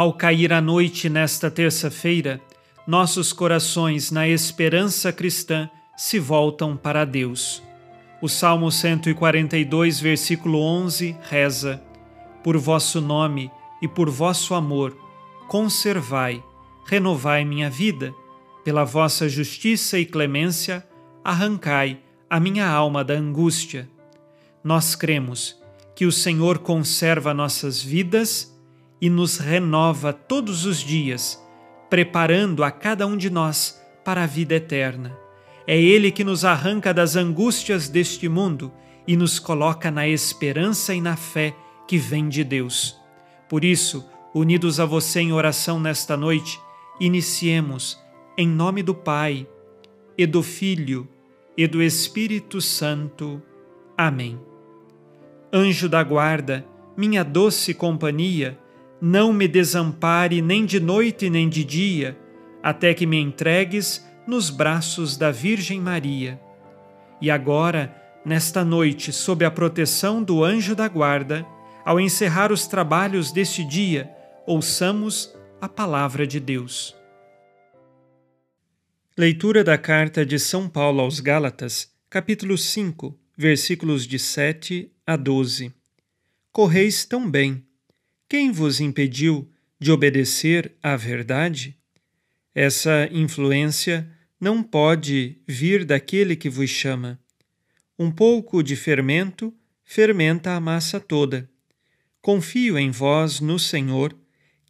Ao cair a noite nesta terça-feira, nossos corações, na esperança cristã, se voltam para Deus. O Salmo 142, versículo 11 reza: Por vosso nome e por vosso amor, conservai, renovai minha vida, pela vossa justiça e clemência, arrancai a minha alma da angústia. Nós cremos que o Senhor conserva nossas vidas e nos renova todos os dias, preparando a cada um de nós para a vida eterna. É Ele que nos arranca das angústias deste mundo e nos coloca na esperança e na fé que vem de Deus. Por isso, unidos a você em oração nesta noite, iniciemos em nome do Pai, e do Filho, e do Espírito Santo. Amém. Anjo da guarda, minha doce companhia, não me desampare nem de noite nem de dia, até que me entregues nos braços da Virgem Maria. E agora, nesta noite, sob a proteção do anjo da guarda, ao encerrar os trabalhos deste dia, ouçamos a palavra de Deus. Leitura da carta de São Paulo aos Gálatas, capítulo 5, versículos de 7 a 12. Correis tão bem. Quem vos impediu de obedecer à verdade? Essa influência não pode vir daquele que vos chama. Um pouco de fermento fermenta a massa toda. Confio em vós, no Senhor,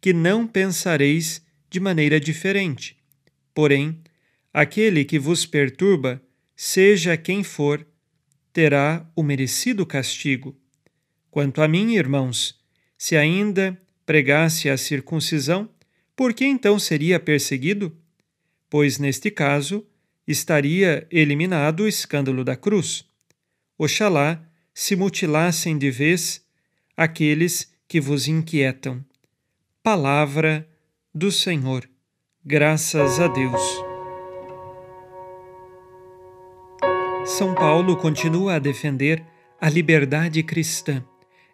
que não pensareis de maneira diferente. Porém, aquele que vos perturba, seja quem for, terá o merecido castigo. Quanto a mim, irmãos, se ainda pregasse a circuncisão, por que então seria perseguido? pois neste caso estaria eliminado o escândalo da cruz. Oxalá se mutilassem de vez aqueles que vos inquietam. Palavra do Senhor. Graças a Deus. São Paulo continua a defender a liberdade cristã,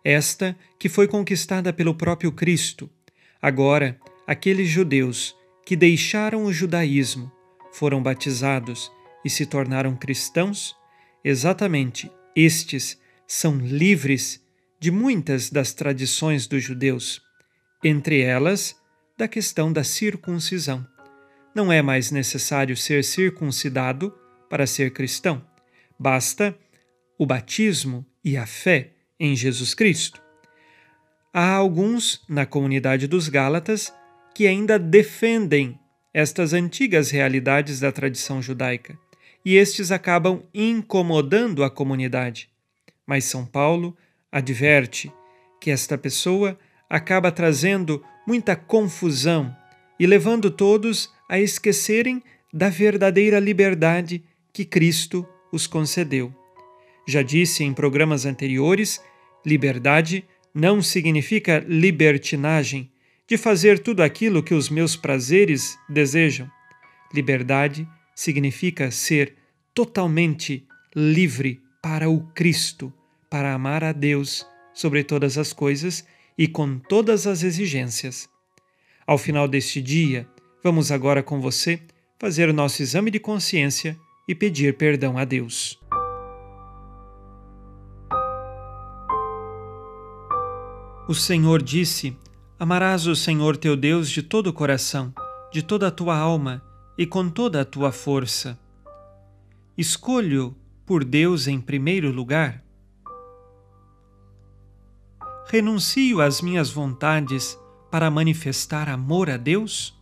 esta que foi conquistada pelo próprio Cristo. Agora, aqueles judeus que deixaram o judaísmo, foram batizados e se tornaram cristãos, exatamente estes são livres de muitas das tradições dos judeus, entre elas da questão da circuncisão. Não é mais necessário ser circuncidado para ser cristão. Basta o batismo e a fé em Jesus Cristo. Há alguns na comunidade dos Gálatas que ainda defendem estas antigas realidades da tradição judaica, e estes acabam incomodando a comunidade. Mas São Paulo adverte que esta pessoa acaba trazendo muita confusão e levando todos a esquecerem da verdadeira liberdade que Cristo os concedeu. Já disse em programas anteriores: liberdade não significa libertinagem, de fazer tudo aquilo que os meus prazeres desejam. Liberdade significa ser totalmente livre para o Cristo, para amar a Deus sobre todas as coisas e com todas as exigências. Ao final deste dia, vamos agora com você fazer o nosso exame de consciência e pedir perdão a Deus. O Senhor disse: Amarás o Senhor teu Deus de todo o coração, de toda a tua alma e com toda a tua força. Escolho por Deus em primeiro lugar. Renuncio às minhas vontades para manifestar amor a Deus?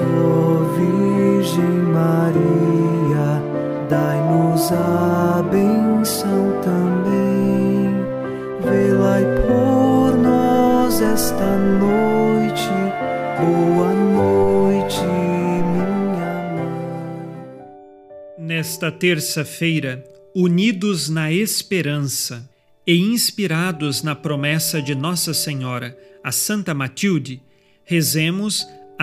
Ó Virgem Maria, dai-nos a benção também. Velai por nós esta noite. Boa noite, minha mãe. Nesta terça-feira, unidos na esperança e inspirados na promessa de Nossa Senhora, a Santa Matilde, rezemos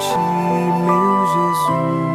ti, meu Jesus.